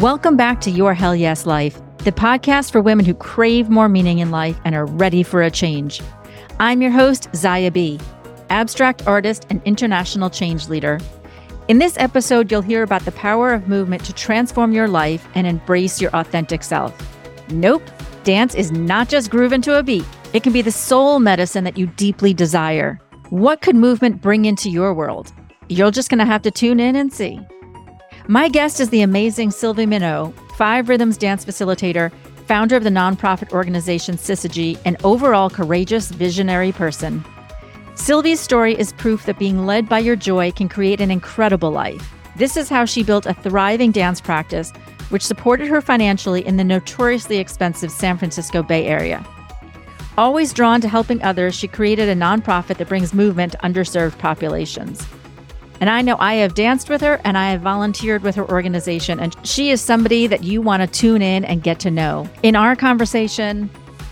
Welcome back to Your Hell Yes Life, the podcast for women who crave more meaning in life and are ready for a change. I'm your host, Zaya B., abstract artist and international change leader. In this episode, you'll hear about the power of movement to transform your life and embrace your authentic self. Nope, dance is not just grooving to a beat, it can be the soul medicine that you deeply desire. What could movement bring into your world? You're just going to have to tune in and see. My guest is the amazing Sylvie Minot, Five Rhythms dance facilitator, founder of the nonprofit organization Syzygy, and overall courageous, visionary person. Sylvie's story is proof that being led by your joy can create an incredible life. This is how she built a thriving dance practice, which supported her financially in the notoriously expensive San Francisco Bay Area. Always drawn to helping others, she created a nonprofit that brings movement to underserved populations. And I know I have danced with her and I have volunteered with her organization, and she is somebody that you want to tune in and get to know. In our conversation,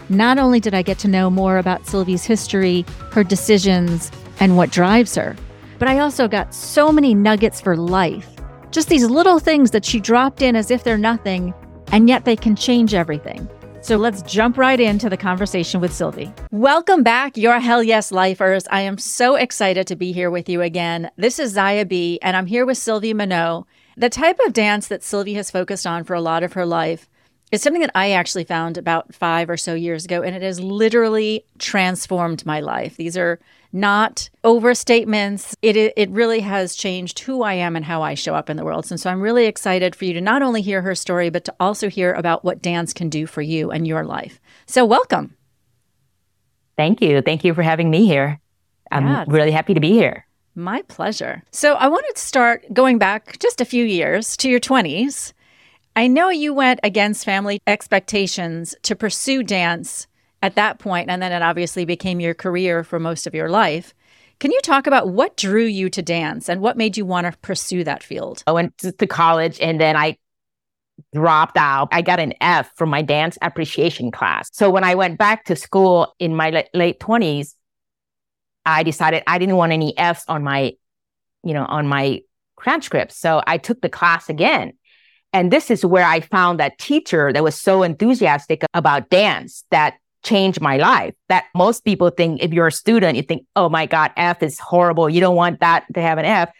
not only did I get to know more about Sylvie's history, her decisions, and what drives her, but I also got so many nuggets for life. Just these little things that she dropped in as if they're nothing, and yet they can change everything. So let's jump right into the conversation with Sylvie. Welcome back, your Hell Yes Lifers. I am so excited to be here with you again. This is Zaya B, and I'm here with Sylvie Minot. The type of dance that Sylvie has focused on for a lot of her life is something that I actually found about five or so years ago, and it has literally transformed my life. These are not overstatements. It, it really has changed who I am and how I show up in the world. And so I'm really excited for you to not only hear her story, but to also hear about what dance can do for you and your life. So welcome. Thank you. Thank you for having me here. I'm yeah, really happy to be here. My pleasure. So I wanted to start going back just a few years to your 20s. I know you went against family expectations to pursue dance at that point, and then it obviously became your career for most of your life. Can you talk about what drew you to dance and what made you want to pursue that field? I went to college and then I dropped out. I got an F from my dance appreciation class. So when I went back to school in my late 20s, I decided I didn't want any Fs on my, you know, on my transcript. So I took the class again. And this is where I found that teacher that was so enthusiastic about dance that changed my life. That most people think if you're a student, you think, oh my God, F is horrible. You don't want that to have an F.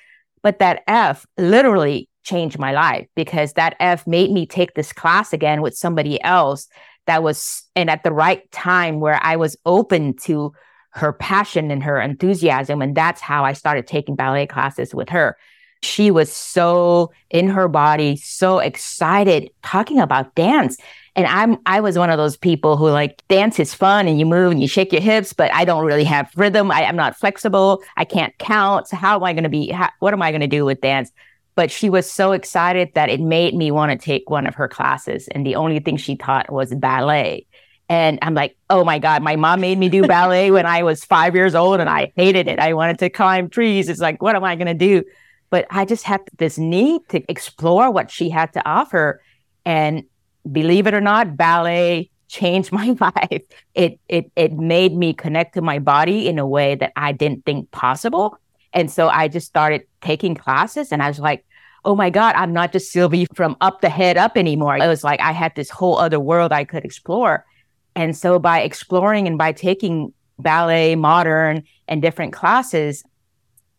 But that F literally changed my life because that F made me take this class again with somebody else that was, and at the right time where I was open to her passion and her enthusiasm. And that's how I started taking ballet classes with her. She was so in her body, so excited talking about dance. And I'm I was one of those people who like dance is fun and you move and you shake your hips, but I don't really have rhythm. I, am not flexible. I can't count. So how am I going to be? How, what am I going to do with dance? But she was so excited that it made me want to take one of her classes. And the only thing she taught was ballet. And I'm like, oh my God, my mom made me do ballet when I was five years old and I hated it. I wanted to climb trees. It's like, what am I going to do? But I just had this need to explore what she had to offer. And believe it or not, ballet changed my life. It it it made me connect to my body in a way that I didn't think possible. And so I just started taking classes and I was like, oh my God, I'm not just Sylvie from up the head up anymore. It was like I had this whole other world I could explore. And so by exploring and by taking ballet, modern, and different classes,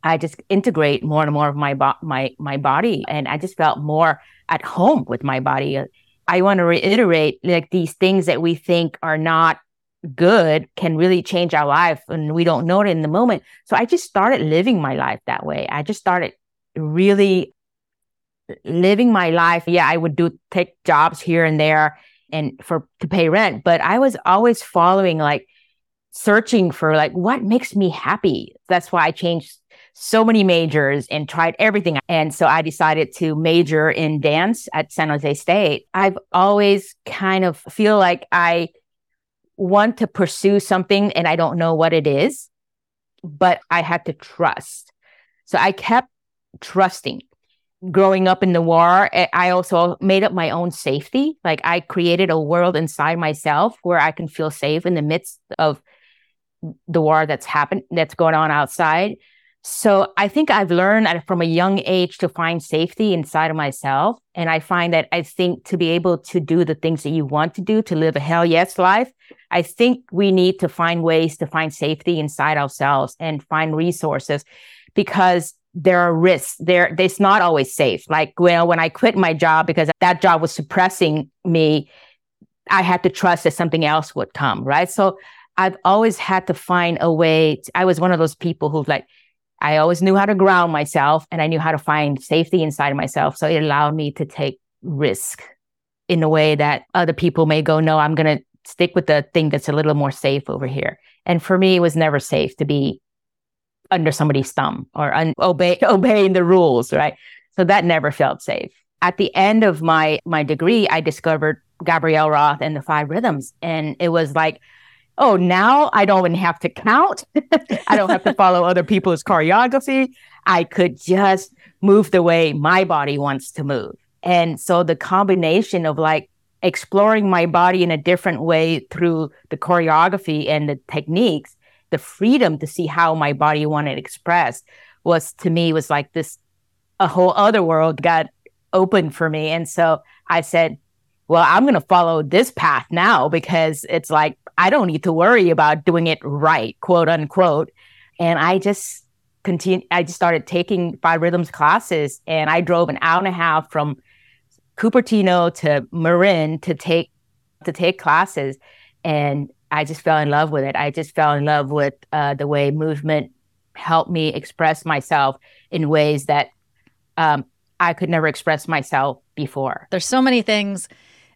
I just integrate more and more of my bo- my my body, and I just felt more at home with my body. I want to reiterate like these things that we think are not good can really change our life and we don't know it in the moment. So I just started living my life that way. I just started really living my life. Yeah, I would do take jobs here and there and for to pay rent, but I was always following like searching for like what makes me happy. That's why I changed so many majors and tried everything. And so I decided to major in dance at San Jose State. I've always kind of feel like I want to pursue something and I don't know what it is, but I had to trust. So I kept trusting. Growing up in the war, eh, I also made up my own safety. Like I created a world inside myself where I can feel safe in the midst of the war that's happened, that's going on outside. So I think I've learned from a young age to find safety inside of myself. And I find that I think to be able to do the things that you want to do, to live a hell yes life, I think we need to find ways to find safety inside ourselves and find resources because there are risks there. It's not always safe. Like well, when I quit my job because that job was suppressing me, I had to trust that something else would come. Right. So I've always had to find a way. To, I was one of those people who like, I always knew how to ground myself and I knew how to find safety inside of myself. So it allowed me to take risk in a way that other people may go, no, I'm going to stick with the thing that's a little more safe over here. And for me, it was never safe to be under somebody's thumb or un- obey, obeying the rules, right? So that never felt safe. At the end of my my degree, I discovered Gabrielle Roth and the five rhythms. And it was like, oh, now I don't even have to count. I don't have to follow other people's choreography. I could just move the way my body wants to move. And so the combination of like exploring my body in a different way through the choreography and the techniques, the freedom to see how my body wanted expressed was to me was like this a whole other world got open for me. And so I said, well, I'm going to follow this path now because it's like I don't need to worry about doing it right, quote unquote. And I just continued, I just started taking five rhythms classes and I drove an hour and a half from Cupertino to Marin to take to take classes. And I just fell in love with it. I just fell in love with uh, the way movement helped me express myself in ways that um, I could never express myself before. There's so many things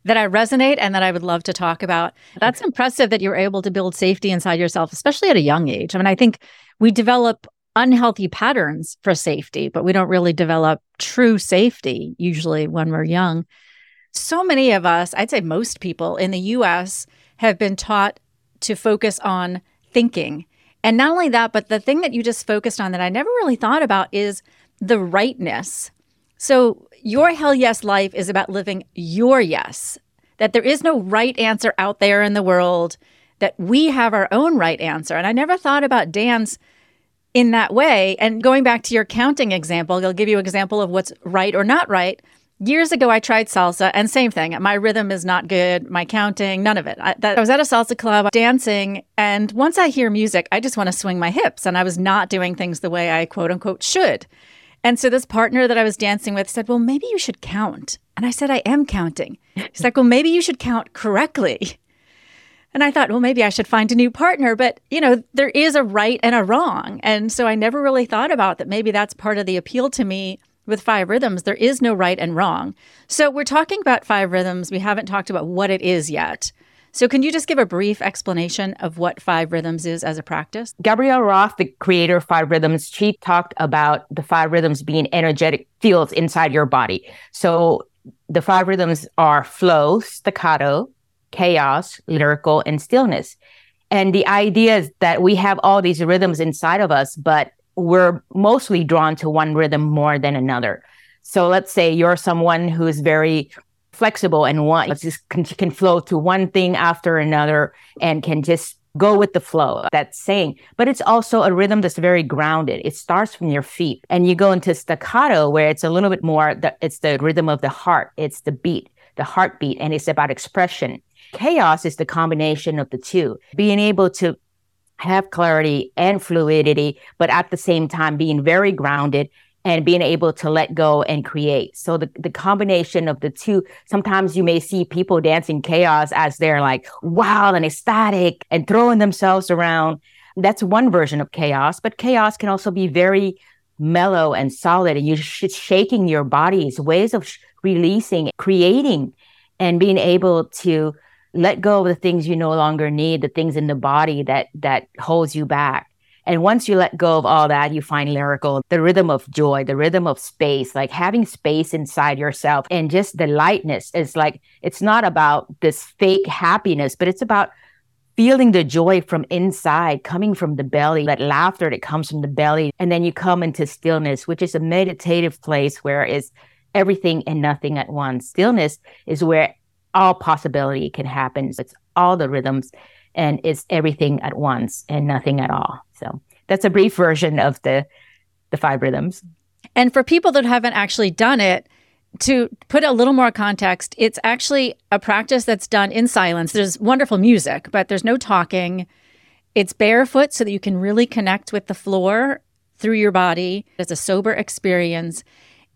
that I resonate and that I would love to talk about. That's okay. impressive that you're able to build safety inside yourself, especially at a young age. I mean, I think we develop unhealthy patterns for safety, but we don't really develop true safety usually when we're young. So many of us, I'd say most people in the US, have been taught to focus on thinking. And not only that, but the thing that you just focused on that I never really thought about is the rightness. So your hell yes life is about living your yes, that there is no right answer out there in the world, that we have our own right answer. And I never thought about dance in that way. And going back to your counting example, I'll give you an example of what's right or not right. Years ago, I tried salsa, and same thing. My rhythm is not good. My counting, none of it. I, that, I was at a salsa club dancing, and once I hear music, I just want to swing my hips, and I was not doing things the way I quote unquote should. And so this partner that I was dancing with said, Well, maybe you should count. And I said, I am counting. He's like, Well, maybe you should count correctly. And I thought, well, maybe I should find a new partner. But, you know, there is a right and a wrong. And so I never really thought about that. Maybe that's part of the appeal to me with five rhythms. There is no right and wrong. So we're talking about five rhythms. We haven't talked about what it is yet. So, can you just give a brief explanation of what Five Rhythms is as a practice? Gabrielle Roth, the creator of Five Rhythms, she talked about the five rhythms being energetic fields inside your body. So, the five rhythms are flow, staccato, chaos, lyrical, and stillness. And the idea is that we have all these rhythms inside of us, but we're mostly drawn to one rhythm more than another. So let's say you're someone who is very flexible and one just can, can flow through one thing after another and can just go with the flow that's saying. But it's also a rhythm that's very grounded. It starts from your feet and you go into staccato where it's a little bit more the, it's the rhythm of the heart. It's the beat the heartbeat and it's about expression. Chaos is the combination of the two. Being able to have clarity and fluidity but at the same time being very grounded and being able to let go and create. So the, the combination of the two, sometimes you may see people dancing chaos as they're like wild and ecstatic and throwing themselves around. That's one version of chaos, but chaos can also be very mellow and solid and you're sh- shaking your bodies, ways of sh- releasing, creating, and being able to let go of the things you no longer need, the things in the body that that holds you back. And once you let go of all that, you find lyrical, the rhythm of joy, the rhythm of space, like having space inside yourself and just the lightness is like, it's not about this fake happiness, but it's about feeling the joy from inside, coming from the belly, that laughter that comes from the belly. And then you come into stillness, which is a meditative place where it's everything and nothing at once. Stillness is where all possibility can happen. It's all the rhythms and it's everything at once and nothing at all. So that's a brief version of the the five rhythms. And for people that haven't actually done it, to put a little more context, it's actually a practice that's done in silence. There's wonderful music, but there's no talking. It's barefoot so that you can really connect with the floor through your body. It's a sober experience.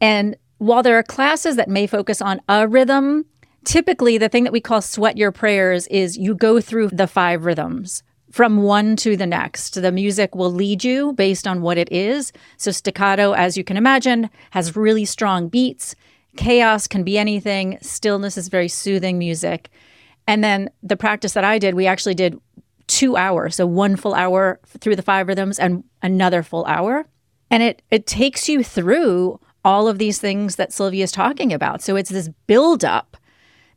And while there are classes that may focus on a rhythm, typically the thing that we call sweat your prayers is you go through the five rhythms from one to the next. The music will lead you based on what it is. So, staccato, as you can imagine, has really strong beats. Chaos can be anything. Stillness is very soothing music. And then the practice that I did, we actually did two hours, so one full hour through the five rhythms and another full hour. And it it takes you through all of these things that Sylvie is talking about. So it's this buildup,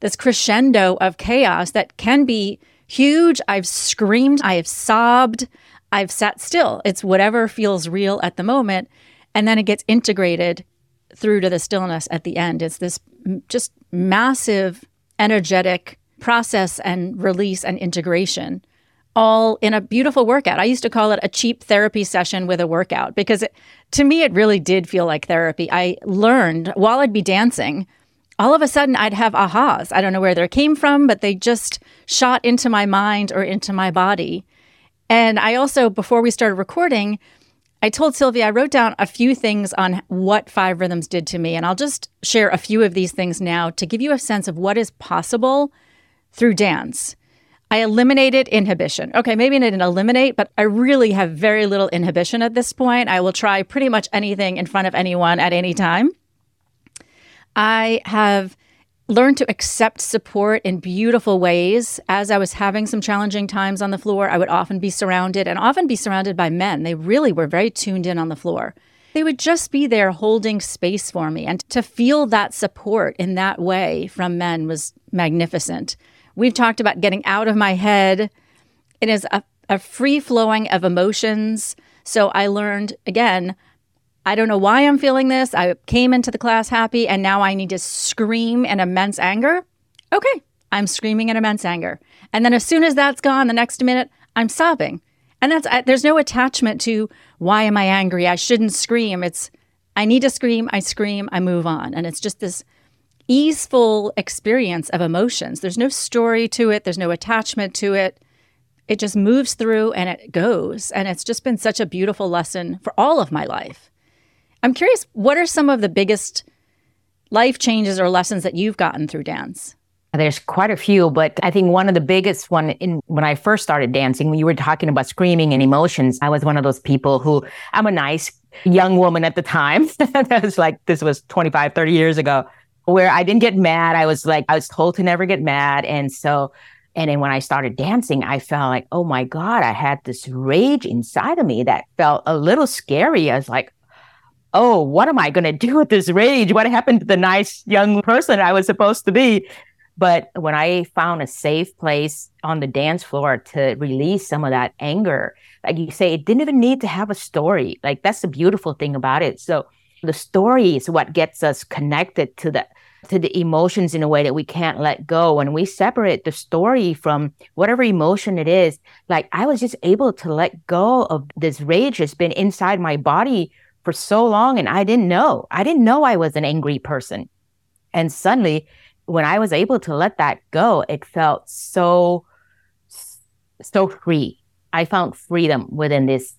this crescendo of chaos that can be huge. I've screamed, I have sobbed, I've sat still. It's whatever feels real at the moment. And then it gets integrated through to the stillness at the end. It's this just massive, energetic process and release and integration all in a beautiful workout. I used to call it a cheap therapy session with a workout because it, to me, it really did feel like therapy. I learned while I'd be dancing, all of a sudden I'd have ahas. I don't know where they came from, but they just shot into my mind or into my body. And I also, before we started recording, I told Sylvie I wrote down a few things on what Five Rhythms did to me. And I'll just share a few of these things now to give you a sense of what is possible through dance. I eliminated inhibition. Okay, maybe I didn't eliminate, but I really have very little inhibition at this point. I will try pretty much anything in front of anyone at any time. I have learned to accept support in beautiful ways. As I was having some challenging times on the floor, I would often be surrounded and often be surrounded by men. They really were very tuned in on the floor. They would just be there holding space for me. And to feel that support in that way from men was magnificent. We've talked about getting out of my head. It is a, a free flowing of emotions. So I learned again, I don't know why I'm feeling this. I came into the class happy and now I need to scream in immense anger. Okay, I'm screaming in immense anger. And then as soon as that's gone, the next minute, I'm sobbing. And that's there's no attachment to why am I angry? I shouldn't scream. It's I need to scream, I scream, I move on. And it's just this easeful experience of emotions. There's no story to it, there's no attachment to it. It just moves through and it goes. And it's just been such a beautiful lesson for all of my life. I'm curious, what are some of the biggest life changes or lessons that you've gotten through dance? There's quite a few, but I think one of the biggest one in when I first started dancing, when you were talking about screaming and emotions, I was one of those people who I'm a nice young woman at the time. that was like this was 25, 30 years ago where I didn't get mad. I was like, I was told to never get mad. And so, and then when I started dancing, I felt like, oh my God, I had this rage inside of me that felt a little scary. I was like, oh, what am I going to do with this rage? What happened to the nice young person I was supposed to be? But when I found a safe place on the dance floor to release some of that anger, like you say, it didn't even need to have a story. Like that's the beautiful thing about it. So the story is what gets us connected to the to the emotions in a way that we can't let go. When we separate the story from whatever emotion it is, like I was just able to let go of this rage that's been inside my body for so long and I didn't know. I didn't know I was an angry person. And suddenly, when I was able to let that go, it felt so, so free. I found freedom within this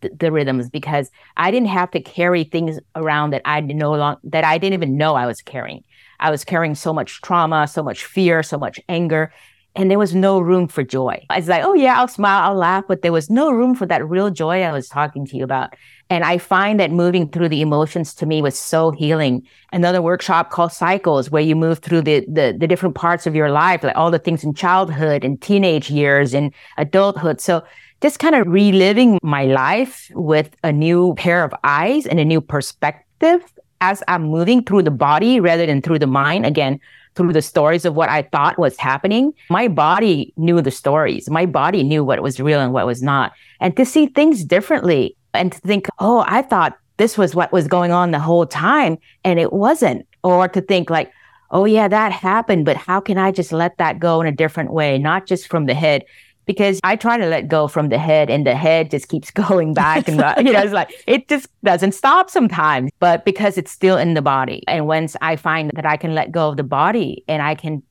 the, rhythms because I didn't have to carry things around that I no long that I didn't even know I was carrying. I was carrying so much trauma, so much fear, so much anger, and there was no room for joy. I was like, oh yeah, I'll smile, I'll laugh, but there was no room for that real joy I was talking to you about. And I find that moving through the emotions to me was so healing. Another workshop called Cycles, where you move through the, the, the different parts of your life, like all the things in childhood and teenage years and adulthood. So just kind of reliving my life with a new pair of eyes and a new perspective as I'm moving through the body rather than through the mind. Again, through the stories of what I thought was happening, my body knew the stories. My body knew what was real and what was not. And to see things differently and to think, oh, I thought this was what was going on the whole time and it wasn't. Or to think like, oh yeah, that happened, but how can I just let that go in a different way? Not just from the head, because I try to let go from the head and the head just keeps going back and you know it's like it just doesn't stop sometimes but because it's still in the body. And once I find that I can let go of the body and I can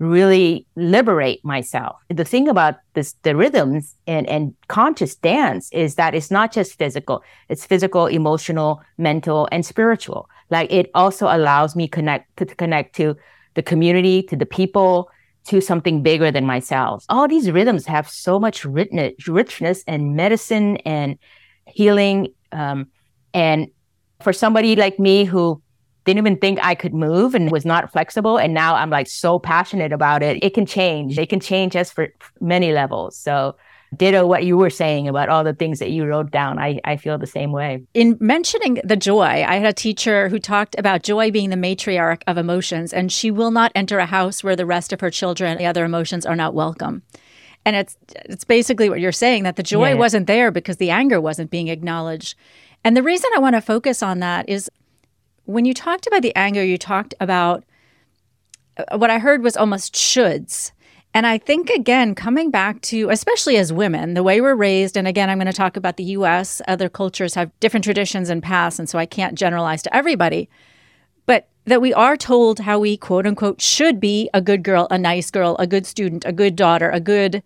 really liberate myself the thing about this the rhythms and and conscious dance is that it's not just physical it's physical emotional mental and spiritual. Like it also allows me connect to, to connect to the community to the people to something bigger than myself. All these rhythms have so much richness, and medicine and healing. Um, and for somebody like me who didn't even think I could move and was not flexible, and now I'm like so passionate about it, it can change. It can change us for many levels. So ditto what you were saying about all the things that you wrote down. I, I feel the same way. In mentioning the joy, I had a teacher who talked about joy being the matriarch of emotions, and she will not enter a house where the rest of her children, the other emotions, are not welcome. And it's it's basically what you're saying that the joy yeah. wasn't there because the anger wasn't being acknowledged. And the reason I want to focus on that is when you talked about the anger, you talked about uh, what I heard was almost shoulds. And I think, again, coming back to, especially as women, the way we're raised, and again, I'm going to talk about the US, other cultures have different traditions and paths, and so I can't generalize to everybody, but that we are told how we, quote unquote, should be a good girl, a nice girl, a good student, a good daughter, a good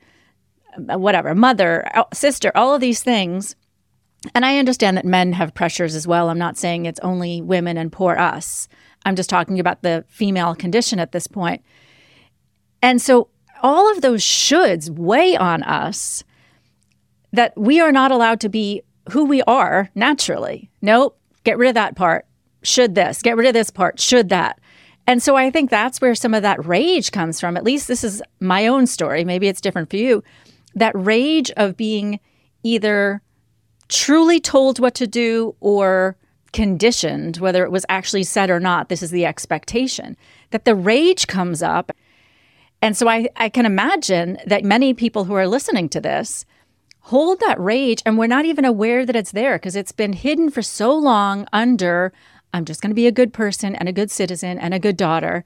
uh, whatever, mother, uh, sister, all of these things. And I understand that men have pressures as well. I'm not saying it's only women and poor us. I'm just talking about the female condition at this point. And so all of those shoulds weigh on us that we are not allowed to be who we are naturally. Nope, get rid of that part. Should this, get rid of this part, should that. And so I think that's where some of that rage comes from. At least this is my own story. Maybe it's different for you. That rage of being either truly told what to do or conditioned, whether it was actually said or not, this is the expectation. That the rage comes up and so I, I can imagine that many people who are listening to this hold that rage and we're not even aware that it's there because it's been hidden for so long under I'm just going to be a good person and a good citizen and a good daughter.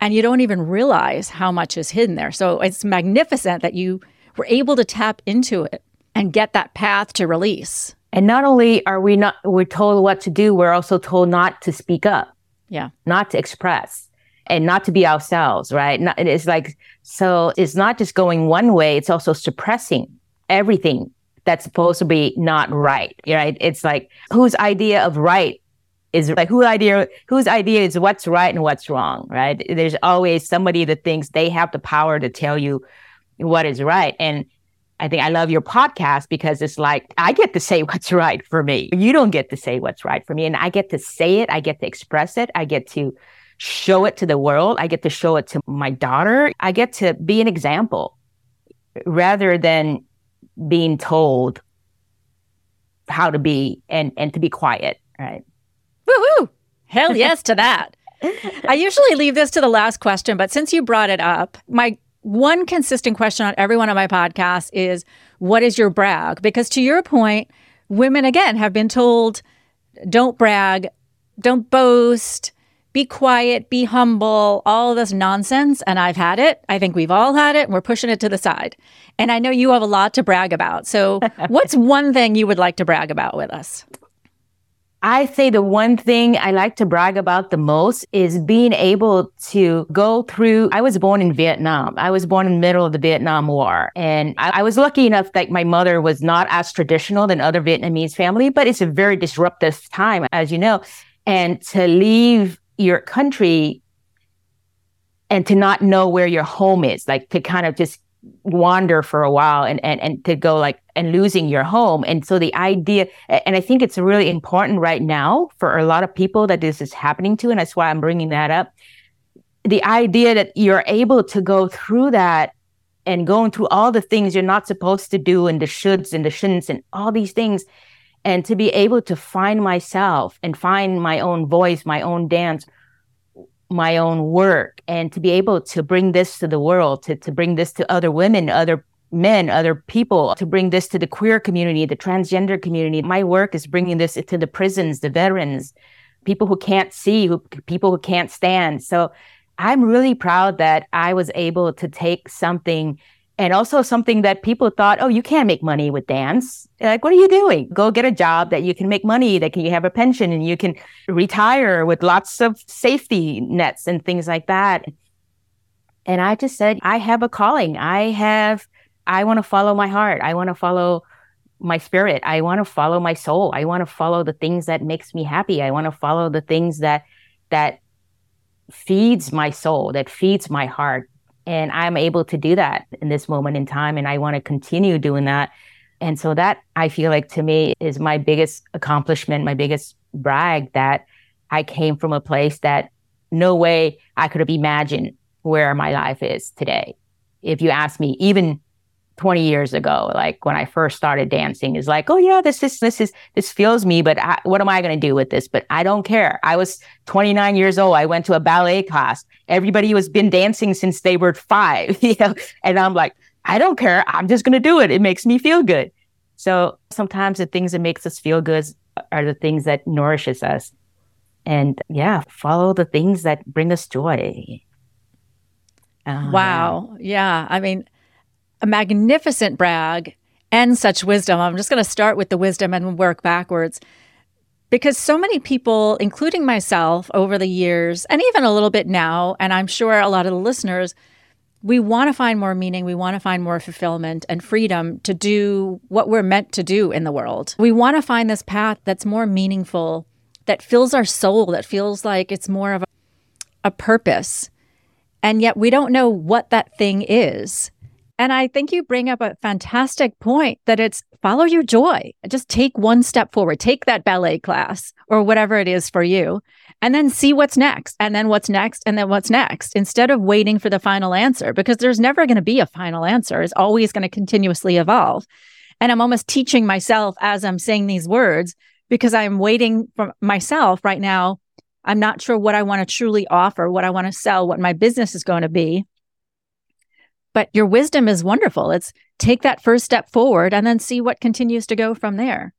And you don't even realize how much is hidden there. So it's magnificent that you were able to tap into it and get that path to release. And not only are we not we're told what to do, we're also told not to speak up. Yeah. Not to express and not to be ourselves, right? Not, it's like, so it's not just going one way, it's also suppressing everything that's supposed to be not right, right? It's like whose idea of right is like whose idea whose idea is what's right and what's wrong, right? There's always somebody that thinks they have the power to tell you what is right. And I think I love your podcast because it's like I get to say what's right for me. You don't get to say what's right for me. And I get to say it, I get to express it, I get to show it to the world. I get to show it to my daughter. I get to be an example rather than being told how to be and, and to be quiet. Right. Woohoo! Hell yes to that. I usually leave this to the last question, but since you brought it up, my one consistent question on every one of my podcasts is what is your brag? Because to your point, women again have been told don't brag, don't boast, be quiet, be humble, all this nonsense. And I've had it. I think we've all had it. And we're pushing it to the side. And I know you have a lot to brag about. So, what's one thing you would like to brag about with us? I say the one thing I like to brag about the most is being able to go through. I was born in Vietnam. I was born in the middle of the Vietnam War. And I, I was lucky enough that my mother was not as traditional than other Vietnamese family, but it's a very disruptive time, as you know. And to leave your country and to not know where your home is, like to kind of just wander for a while and, and, and to go like and losing your home. And so the idea, and I think it's really important right now for a lot of people that this is happening to. And that's why I'm bringing that up. The idea that you're able to go through that and going through all the things you're not supposed to do and the shoulds and the shouldn'ts and all these things and to be able to find myself and find my own voice, my own dance, my own work, and to be able to bring this to the world, to, to bring this to other women, other men, other people, to bring this to the queer community, the transgender community. My work is bringing this to the prisons, the veterans, people who can't see, who, people who can't stand. So I'm really proud that I was able to take something and also something that people thought, oh, you can't make money with dance. Like, what are you doing? Go get a job that you can make money, that can you have a pension and you can retire with lots of safety nets and things like that. And I just said, I have a calling. I have, I want to follow my heart. I want to follow my spirit. I want to follow my soul. I want to follow the things that makes me happy. I want to follow the things that, that feeds my soul, that feeds my heart, and I'm able to do that in this moment in time. And I want to continue doing that. And so that I feel like to me is my biggest accomplishment, my biggest brag that I came from a place that no way I could have imagined where my life is today. If you ask me, even 20 years ago, like when I first started dancing, is like, oh yeah, this is this is this feels me, but I, what am I going to do with this? But I don't care. I was 29 years old. I went to a ballet class. Everybody was been dancing since they were five, you know, and I'm like, I don't care. I'm just going to do it. It makes me feel good. So sometimes the things that makes us feel good are the things that nourishes us. And yeah, follow the things that bring us joy. Uh, wow. Yeah. I mean, a magnificent brag and such wisdom. I'm just going to start with the wisdom and work backwards. Because so many people, including myself over the years, and even a little bit now, and I'm sure a lot of the listeners, we want to find more meaning. We want to find more fulfillment and freedom to do what we're meant to do in the world. We want to find this path that's more meaningful, that fills our soul, that feels like it's more of a, a purpose. And yet we don't know what that thing is. And I think you bring up a fantastic point that it's follow your joy. Just take one step forward, take that ballet class or whatever it is for you, and then see what's next, and then what's next, and then what's next, instead of waiting for the final answer, because there's never going to be a final answer. It's always going to continuously evolve. And I'm almost teaching myself as I'm saying these words because I'm waiting for myself right now. I'm not sure what I want to truly offer, what I want to sell, what my business is going to be. But your wisdom is wonderful. It's take that first step forward and then see what continues to go from there.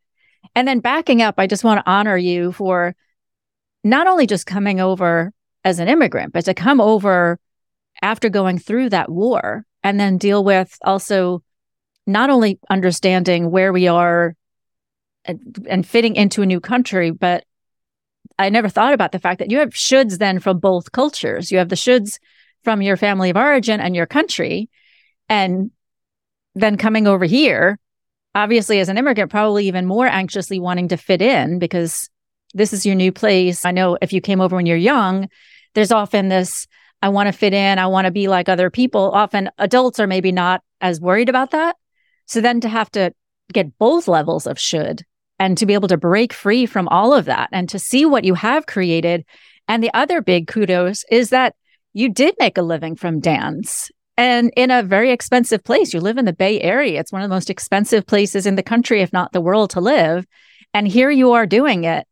And then backing up, I just want to honor you for not only just coming over as an immigrant, but to come over after going through that war and then deal with also not only understanding where we are and, and fitting into a new country, but I never thought about the fact that you have shoulds then from both cultures. You have the shoulds from your family of origin and your country and then coming over here obviously as an immigrant probably even more anxiously wanting to fit in because this is your new place. I know if you came over when you're young there's often this i want to fit in. I want to be like other people. Often adults are maybe not as worried about that. So then to have to get both levels of should and to be able to break free from all of that and to see what you have created. And the other big kudos is that you did make a living from dance and in a very expensive place. You live in the Bay Area. It's one of the most expensive places in the country, if not the world, to live. And here you are doing it.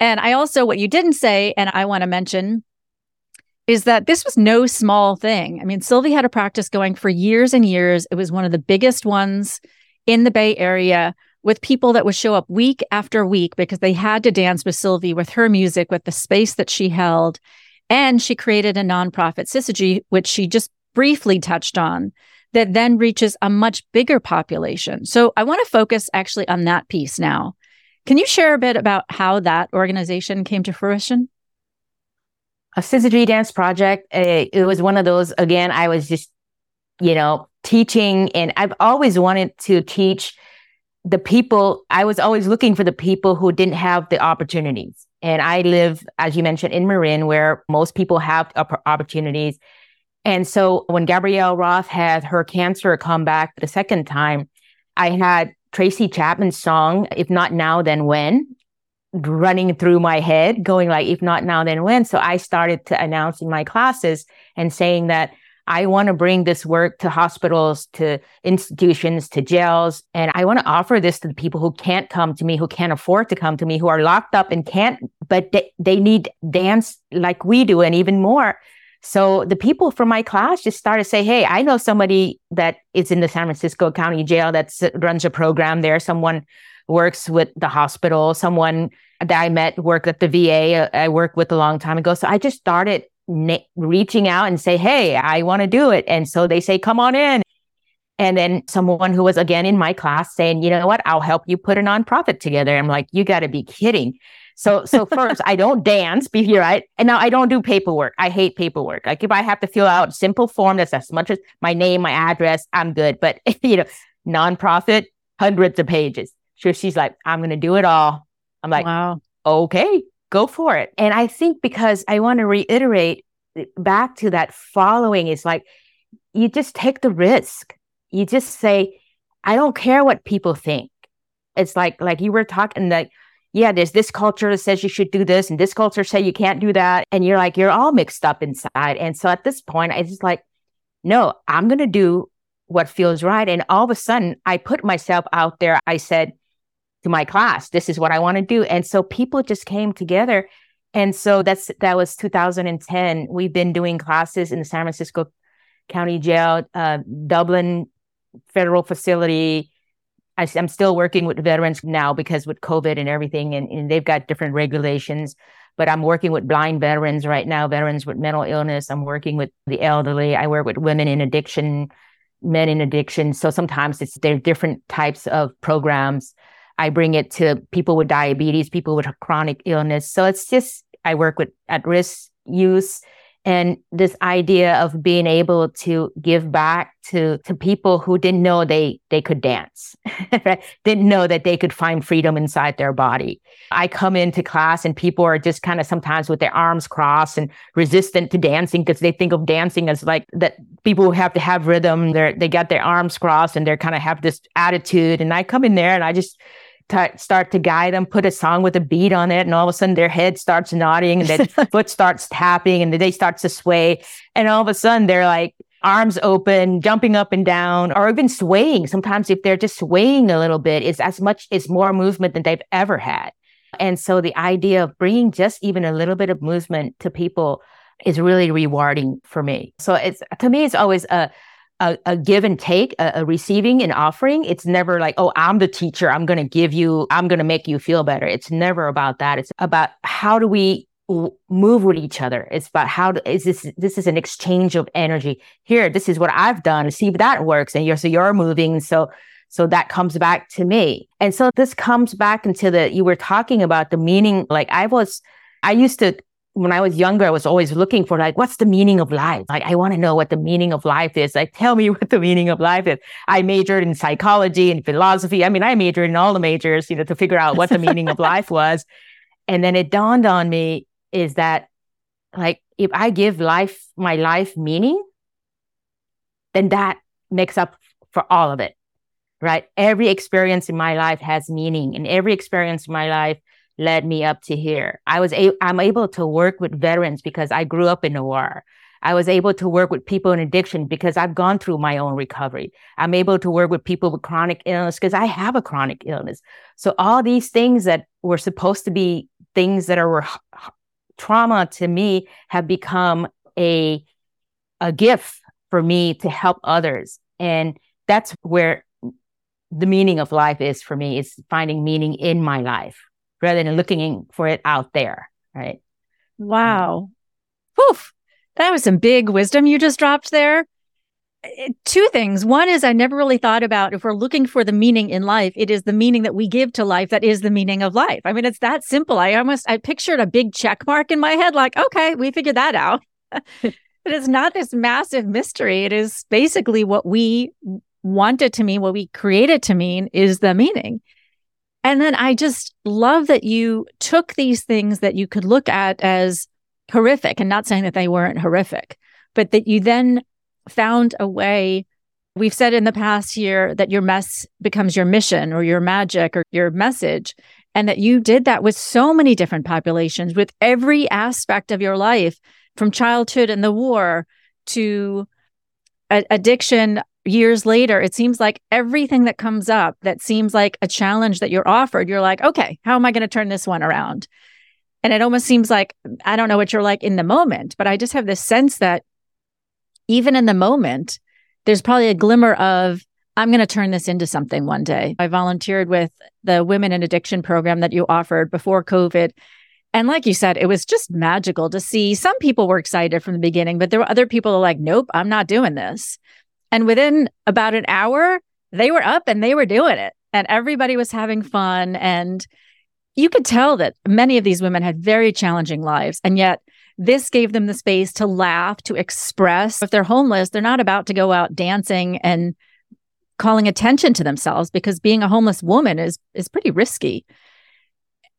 And I also, what you didn't say, and I want to mention, is that this was no small thing. I mean, Sylvie had a practice going for years and years. It was one of the biggest ones in the Bay Area with people that would show up week after week because they had to dance with Sylvie with her music, with the space that she held. And she created a nonprofit, Syzygy, which she just briefly touched on, that then reaches a much bigger population. So I want to focus actually on that piece now. Can you share a bit about how that organization came to fruition? A Syzygy Dance Project, it was one of those, again, I was just, you know, teaching, and I've always wanted to teach the people, I was always looking for the people who didn't have the opportunities. And I live, as you mentioned, in Marin, where most people have opportunities. And so when Gabrielle Roth had her cancer come back the second time, I had Tracy Chapman's song, If Not Now, Then When, running through my head, going like, If Not Now, Then When. So I started to announce in my classes and saying that I want to bring this work to hospitals, to institutions, to jails. And I want to offer this to the people who can't come to me, who can't afford to come to me, who are locked up and can't, but they, they need dance like we do and even more. So the people from my class just started to say, Hey, I know somebody that is in the San Francisco County Jail that runs a program there. Someone works with the hospital. Someone that I met worked at the VA. Uh, I worked with a long time ago. So I just started na- reaching out and say, Hey, I want to do it. And so they say, Come on in. And then someone who was again in my class saying, you know what, I'll help you put a nonprofit together. I'm like, you got to be kidding. So, so first, I don't dance, be here, right? And now I don't do paperwork. I hate paperwork. Like if I have to fill out simple form that's as much as my name, my address, I'm good. But you know, nonprofit, hundreds of pages. So she's like, I'm going to do it all. I'm like, wow, okay, go for it. And I think because I want to reiterate eh, back to that following is like, you just take the risk. You just say, I don't care what people think. It's like, like you were talking like, yeah, there's this culture that says you should do this and this culture say you can't do that. And you're like, you're all mixed up inside. And so at this point, I just like, no, I'm to do what feels right. And all of a sudden, I put myself out there. I said to my class, this is what I want to do. And so people just came together. And so that's, that was 2010. We've been doing classes in the San Francisco County Jail, uh, Dublin Federal Facility, I, am still working with veterans now because with COVID and everything, and, and, they've got different regulations. But I'm working with blind veterans right now, veterans with mental illness. I'm working with the elderly. I work with women in addiction, men in addiction. So sometimes it's there are different types of programs. I bring it to people with diabetes, people with chronic illness. So it's just I work with at risk youth and this idea of being able to give back to to people who didn't know they they could dance didn't know that they could find freedom inside their body. I come into class and people are just kind of sometimes with their arms crossed and resistant to dancing because they think of dancing as like that people have to have rhythm. They're they got their arms crossed and they're kind of have this attitude. And i come in there and i just t- start to guide them, put a song with a beat on it, and all of a sudden their head starts nodding and their foot starts tapping and they start to sway. And all of a sudden they're like arms open, jumping up and down, or even swaying. Sometimes if they're just swaying a little bit, it's as much, it's more movement than they've ever had. And so the idea of bringing just even a little bit of movement to people is really rewarding for me. So it's to me, it's always a a, a give and take, a, a, receiving and offering. It's never like, oh, I'm the teacher. I'm going to give you, I'm going to make you feel better. It's never about that. It's about how do we move with each other. It's about how to, is this, this is an exchange of energy here. This is what I've done. See if that works. And you're, so you're moving. So, so that comes back to me. And so this comes back into the, you were talking about the meaning. Like I was, I used to when I was younger, I was always looking for like, what's the meaning of life? Like, I want to know what the meaning of life is. Like, tell me what the meaning of life is. I majored in psychology and philosophy. I mean, I majored in all the majors, you know, to figure out what the meaning of life was. And then it dawned on me is that like, if I give life, my life meaning, then that makes up for all of it, right? Every experience in my life has meaning and every experience in my life led me up to here. I was a- I'm able to work with veterans because I grew up in the war. I was able to work with people in addiction because I've gone through my own recovery. I'm able to work with people with chronic illness because I have a chronic illness. So all these things that were supposed to be things that are trauma to me have become a a gift for me to help others. And that's where the meaning of life is for me is finding meaning in my life rather than looking for it out there. Right. Wow. Poof. That was some big wisdom you just dropped there. Eh, two things. One is I never really thought about if we're looking for the meaning in life, it is the meaning that we give to life that is the meaning of life. I mean, it's that simple. I almost I pictured a big check mark in my head, like, okay, we figured that out. but it's not this massive mystery. It is basically what we wanted to mean, what we created to mean is the meaning. And then I just love that you took these things that you could look at as horrific and not saying that they weren't horrific, but that you then found a way. We've said in the past here that your mess becomes your mission or your magic or your message, and that you did that with so many different populations, with every aspect of your life, from childhood and the war to addiction years later, it seems like everything that comes up that seems like a challenge that you're offered, you're like, okay, how am I going to turn this one around? And it almost seems like, I don't know what you're like in the moment, but I just have this sense that even in the moment, there's probably a glimmer of, I'm going to turn this into something one day. I volunteered with the Women in Addiction program that you offered before COVID. And like you said, it was just magical to see. Some people were excited from the beginning, but there were other people like, nope, I'm not doing this. And within about an hour, they were up and they were doing it. And everybody was having fun. And you could tell that many of these women had very challenging lives. And yet, this gave them the space to laugh, to express. If they're homeless, they're not about to go out dancing and calling attention to themselves because being a homeless woman is is pretty risky.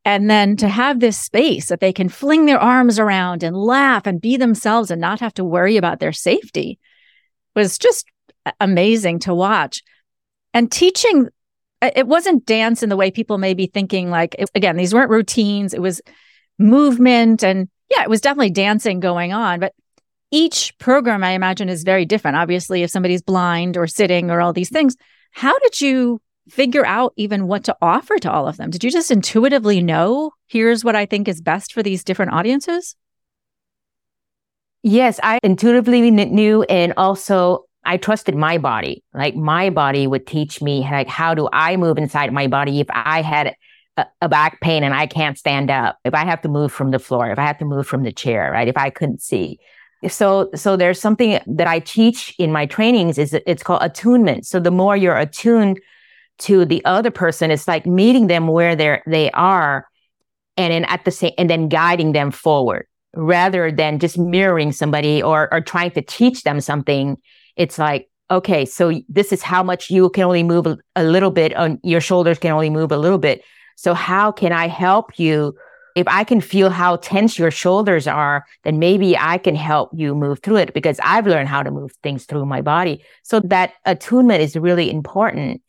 And then to have this space that they can fling their arms around and laugh and be themselves and not have to worry about their safety was just amazing to watch. And teaching, uh, it wasn't dance in the way people may be thinking, like, it, again, these weren't routines, it was movement. And yeah, it was definitely dancing going on. But each program, I imagine, is very different. Obviously, if somebody's blind or sitting or all these things, how did you figure out even what to offer to all of them? Did you just intuitively know here's what I think is best for these different audiences? Yes, I intuitively knew and also I trusted my body. Like my body would teach me like how do I move inside my body if I had a, back pain and I can't stand up, if I have to move from the floor, if I have to move from the chair, right? If I couldn't see. So so there's something that I teach in my trainings is it's called attunement. So the more you're attuned to the other person. It's like meeting them where they're they are and then at the same and then guiding them forward rather than just mirroring somebody or or trying to teach them something. It's like, okay, so this is how much you can only move a, a little bit on your shoulders can only move a little bit. So how can I help you? If I can feel how tense your shoulders are, then maybe I can help you move through it because I've learned how to move things through my body. So that attunement is really important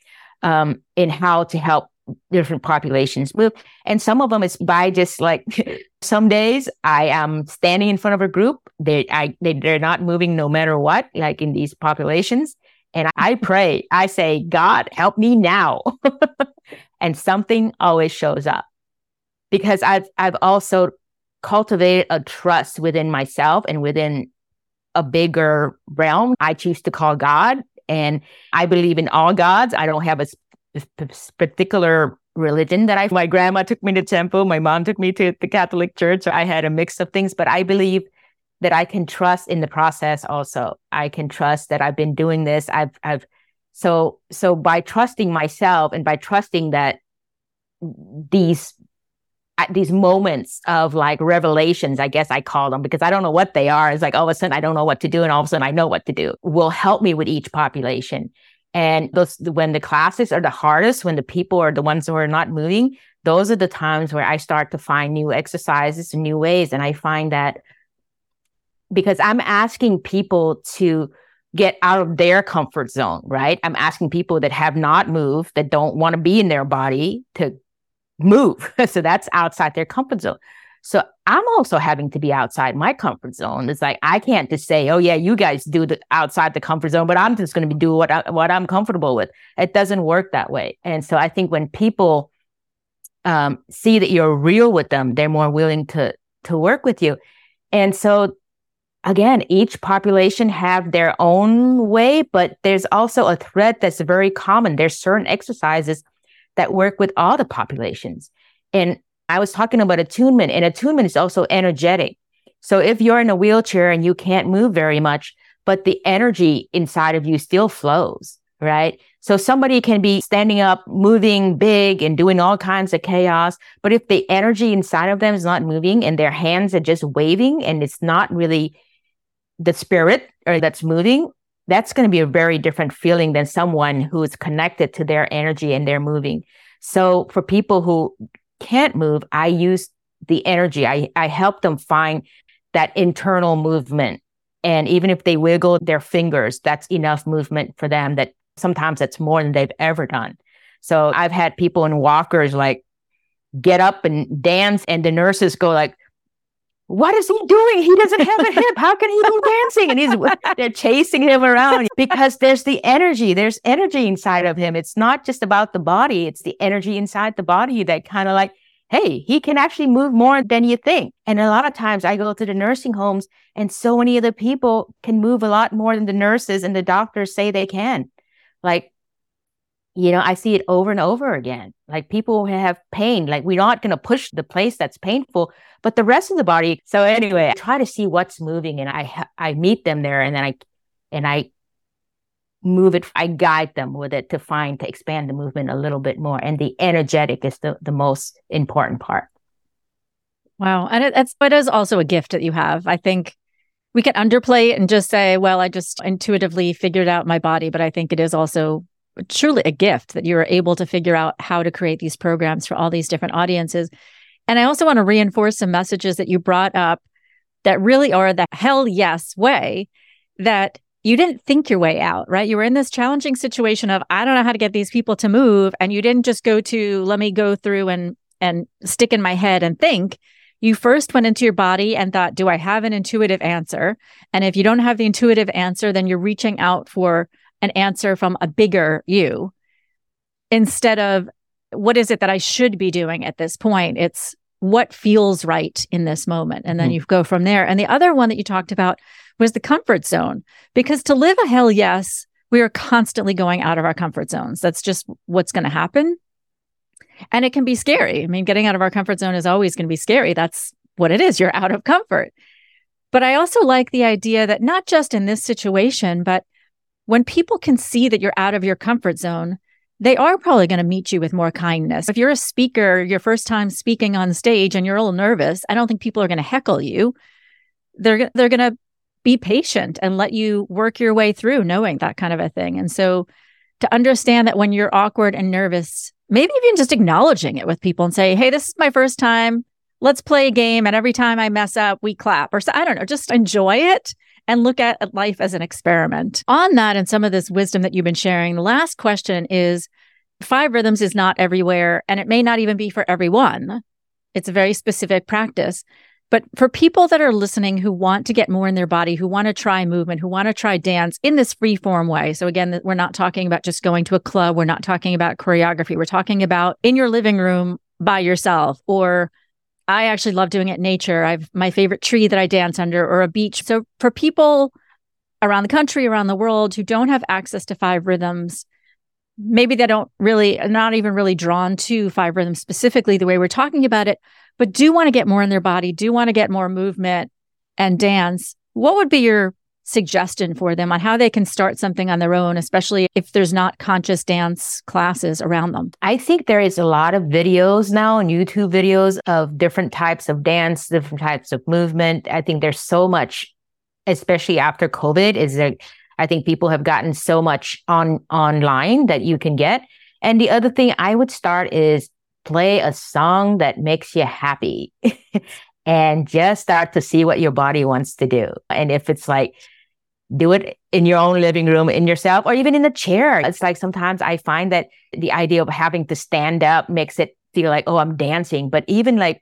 um, in how to help different populations move. And some of them is by just like some days I am standing in front of a group. They I they, they're not moving no matter what, like in these populations. And I pray, I say, God, help me now. and something always shows up. Because I've I've also cultivated a trust within myself and within a bigger realm I choose to call God and I believe in all gods. I don't have a particular religion that I, my grandma took me to temple. My mom took me to the Catholic church. I had a mix of things, but I believe that I can trust in the process also. I can trust that I've been doing this. I've, I've, so, so by trusting myself and by trusting that these at these moments of like revelations, I guess I call them because I don't know what they are. It's like all of a sudden I don't know what to do, and all of a sudden I know what to do. Will help me with each population. And those when the classes are the hardest, when the people are the ones who are not moving, those are the times where I start to find new exercises, new ways, and I find that because I'm asking people to get out of their comfort zone, right? I'm asking people that have not moved, that don't want to be in their body to move. so that's outside their comfort zone. So I'm also having to be outside my comfort zone. It's like I can't just say, "Oh yeah, you guys do the outside the comfort zone," but I'm just going to be doing what I, what I'm comfortable with. It doesn't work that way. And so I think when people um, see that you're real with them, they're more willing to to work with you. And so again, each population have their own way, but there's also a thread that's very common. There's certain exercises that work with all the populations. And I was talking about attunement, and attunement is also energetic. So if you're in a wheelchair and you can't move very much, but the energy inside of you still flows, right? So somebody can be standing up, moving big and doing all kinds of chaos. But if the energy inside of them is not moving and their hands are just waving and it's not really the spirit or that's moving, that's going to be a very different feeling than someone who is connected to their energy and they're moving. So for people who can't move, I use the energy. I, I help them find that internal movement. And even if they wiggle their fingers, that's enough movement for them that sometimes that's more than they've ever done. So I've had people in walkers like get up and dance and the nurses go like, what is he doing? He doesn't have a hip. How can he be dancing? And he's they're chasing him around because there's the energy. There's energy inside of him. It's not just about the body. It's the energy inside the body that kind of like, hey, he can actually move more than you think. And a lot of times I go to the nursing homes and so many of the people can move a lot more than the nurses and the doctors say they can. Like you know, I see it over and over again. Like people have pain, like we're not going to push the place that's painful, but the rest of the body. So anyway, I try to see what's moving and I I meet them there and then I and I move it. I guide them with it to find, to expand the movement a little bit more. And the energetic is the, the most important part. Wow. And it, it's, but it is also a gift that you have. I think we can underplay it and just say, well, I just intuitively figured out my body. But I think it is also truly a gift that you're able to figure out how to create these programs for all these different audiences. And I also want to reinforce some messages that you brought up that really are the hell yes way that you didn't think your way out, right? You were in this challenging situation of I don't know how to get these people to move and you didn't just go to let me go through and and stick in my head and think. You first went into your body and thought, do I have an intuitive answer? And if you don't have the intuitive answer, then you're reaching out for an answer from a bigger you instead of what is it that I should be doing at this point? It's what feels right in this moment. And then mm-hmm. you go from there. And the other one that you talked about was the comfort zone, because to live a hell yes, we are constantly going out of our comfort zones. That's just what's going to happen. And it can be scary. I mean, getting out of our comfort zone is always going to be scary. That's what it is. You're out of comfort. But I also like the idea that not just in this situation, but when people can see that you're out of your comfort zone, they are probably going to meet you with more kindness. If you're a speaker, your first time speaking on stage and you're a little nervous, I don't think people are going to heckle you. They're they're going to be patient and let you work your way through knowing that kind of a thing. And so to understand that when you're awkward and nervous, maybe even just acknowledging it with people and say, "Hey, this is my first time. Let's play a game and every time I mess up, we clap." Or so, I don't know, just enjoy it and look at life as an experiment. On that and some of this wisdom that you've been sharing, the last question is five rhythms is not everywhere, and it may not even be for everyone. It's a very specific practice. But for people that are listening who want to get more in their body, who want to try movement, who want to try dance in this free form way. So, again, we're not talking about just going to a club. We're not talking about choreography. We're talking about in your living room by yourself or I actually love doing it in nature. I've my favorite tree that I dance under or a beach. So for people around the country, around the world who don't have access to five rhythms, maybe they don't really not even really drawn to five rhythms specifically the way we're talking about it, but do want to get more in their body, do want to get more movement and dance. What would be your suggestion for them on how they can start something on their own, especially if there's not conscious dance classes around them? I think there is a lot of videos now on YouTube videos of different types of dance, different types of movement. I think there's so much, especially after COVID, is that I think people have gotten so much on online that you can get. And the other thing I would start is play a song that makes you happy. and just start to see what your body wants to do. And if it's like do it in your own living room in yourself or even in a chair. It's like sometimes I find that the idea of having to stand up makes it feel like, oh, I'm dancing. But even like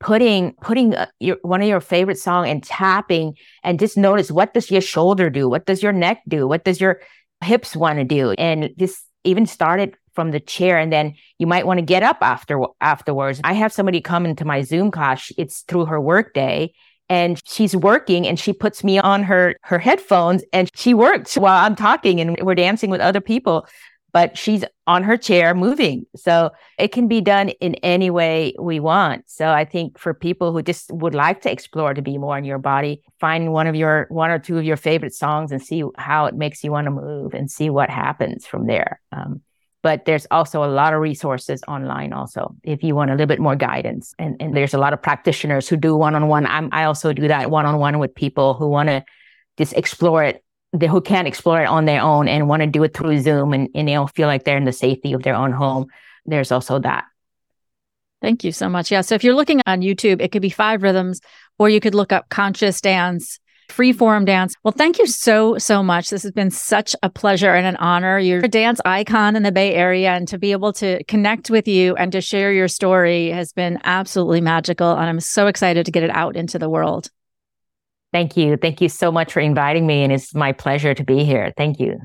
putting putting uh, your one of your favorite song and tapping and just notice what does your shoulder do? What does your neck do? What does your hips want to do? And just even started from the chair and then you might want to get up after afterwards. I have somebody come into my Zoom class. It's through her work day and she's working and she puts me on her her headphones and she works while I'm talking and we're dancing with other people but she's on her chair moving. So it can be done in any way we want. So i think for people who just would like to explore to be more in your body find one of your one or two of your favorite songs and see how it makes you want to move and see what happens from there. Um, but there's also a lot of resources online also if you want a little bit more guidance. And, and there's a lot of practitioners who do one-on-one. I'm, i also do that one-on-one with people who want to just explore it who can't explore it on their own and want to do it through zoom and, and they don't feel like they're in the safety of their own home. There's also that. Thank you so much yeah so if you're looking on youtube it could be five rhythms or you could look up conscious dance freeform dance. Well, thank you so, so much. This has been such a pleasure and an honor. You're a dance icon in the Bay Area, and to be able to connect with you and to share your story has been absolutely magical. And I'm so excited to get it out into the world. Thank you. Thank you so much for inviting me. And it's my pleasure to be here. Thank you.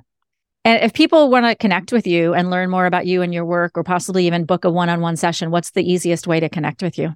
And if people want to connect with you and learn more about you and your work, or possibly even book a one on one session, what's the easiest way to connect with you?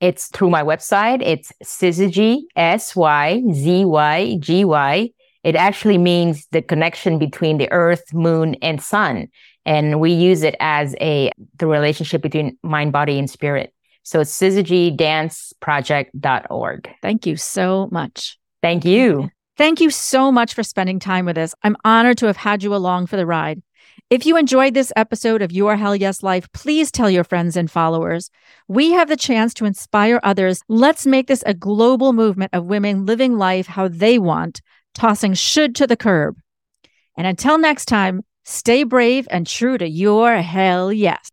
It's through my website. It's Syzygy, S Y Z Y G Y. It actually means the connection between the earth, moon, and sun. And we use it as a the relationship between mind, body, and spirit. So it's syzygydanceproject.org. Thank you so much. Thank you. Thank you so much for spending time with us. I'm honored to have had you along for the ride. If you enjoyed this episode of Your Hell Yes Life, please tell your friends and followers. We have the chance to inspire others. Let's make this a global movement of women living life how they want, tossing should to the curb. And until next time, stay brave and true to your hell yes.